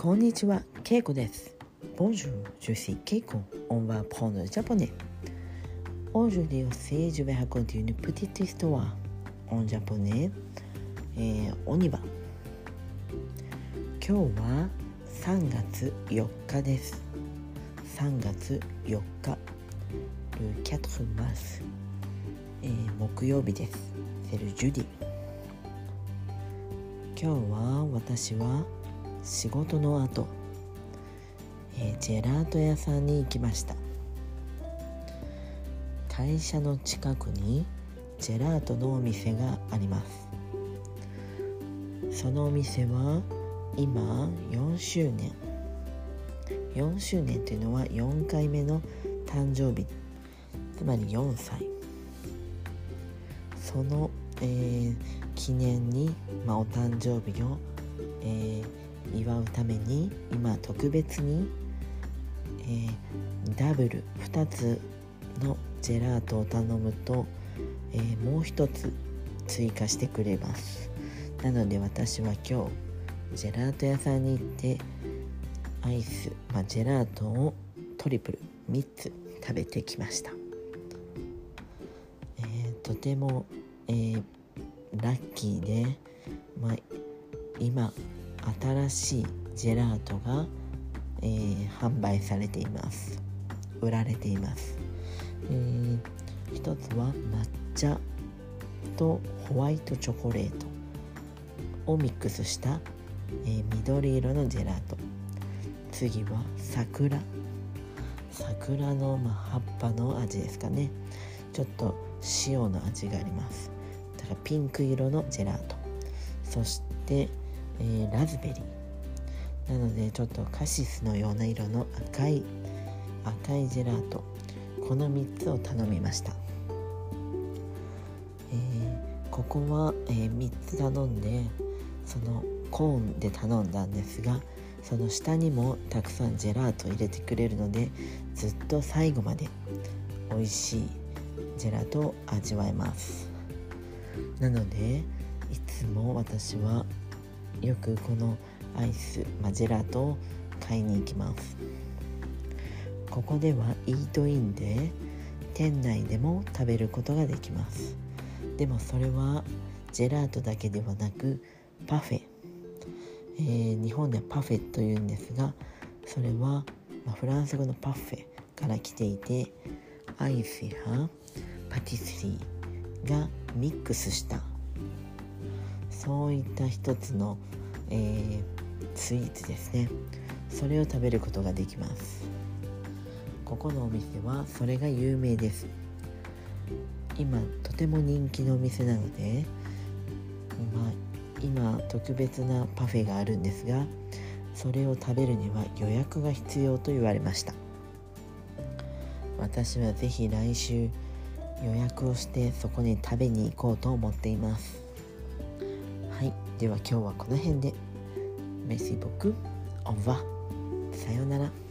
こんにちは、ケイコです。Bonjour, je suis Keiko. On va apprendre le japonais. Aujourd'hui aussi, je vais raconter une petite histoire en japonais. えー、鬼は今日は3月4日です。3月4日。Le 4 mars、えー、木曜日です。C'est le jeudi. 今日は私は仕事の後、えー、ジェラート屋さんに行きました。会社の近くにジェラートのお店があります。そのお店は今4周年。4周年というのは4回目の誕生日。つまり4歳。その、えー、記念に、まあ、お誕生日を、えー祝うために今特別に、えー、ダブル2つのジェラートを頼むと、えー、もう一つ追加してくれます。なので私は今日ジェラート屋さんに行ってアイス、まあ、ジェラートをトリプル3つ食べてきました、えー、とても、えー、ラッキーで、まあ、今新しいジェラートが、えー、販売されています。売られています、えー、一つは抹茶とホワイトチョコレートをミックスした、えー、緑色のジェラート。次は桜。桜の、まあ、葉っぱの味ですかね。ちょっと塩の味があります。だからピンク色のジェラート。そしてえー、ラズベリー。なのでちょっとカシスのような色の赤い赤いジェラート。この3つを頼みました、えー、ここは、えー、3つ頼んでそのコーンで頼んだんですがその下にもたくさんジェラート入れてくれるのでずっと最後まで美味しいジェラートを味わえます。なのでいつも私はよくこのアイス、まあ、ジェラートを買いに行きます。ここではイートインで店内でも食べることができます。でもそれはジェラートだけではなくパフェ、えー、日本ではパフェというんですがそれは、ま、フランス語のパフェから来ていてアイスやパティスリーがミックスしたそういった一つの、えー、スイーツですね。それを食べることができます。ここのお店はそれが有名です。今とても人気のお店なので、まあ、今特別なパフェがあるんですがそれを食べるには予約が必要と言われました。私は是非来週予約をしてそこに食べに行こうと思っています。はい。では今日はこの辺で。メシボク。オンワさようなら。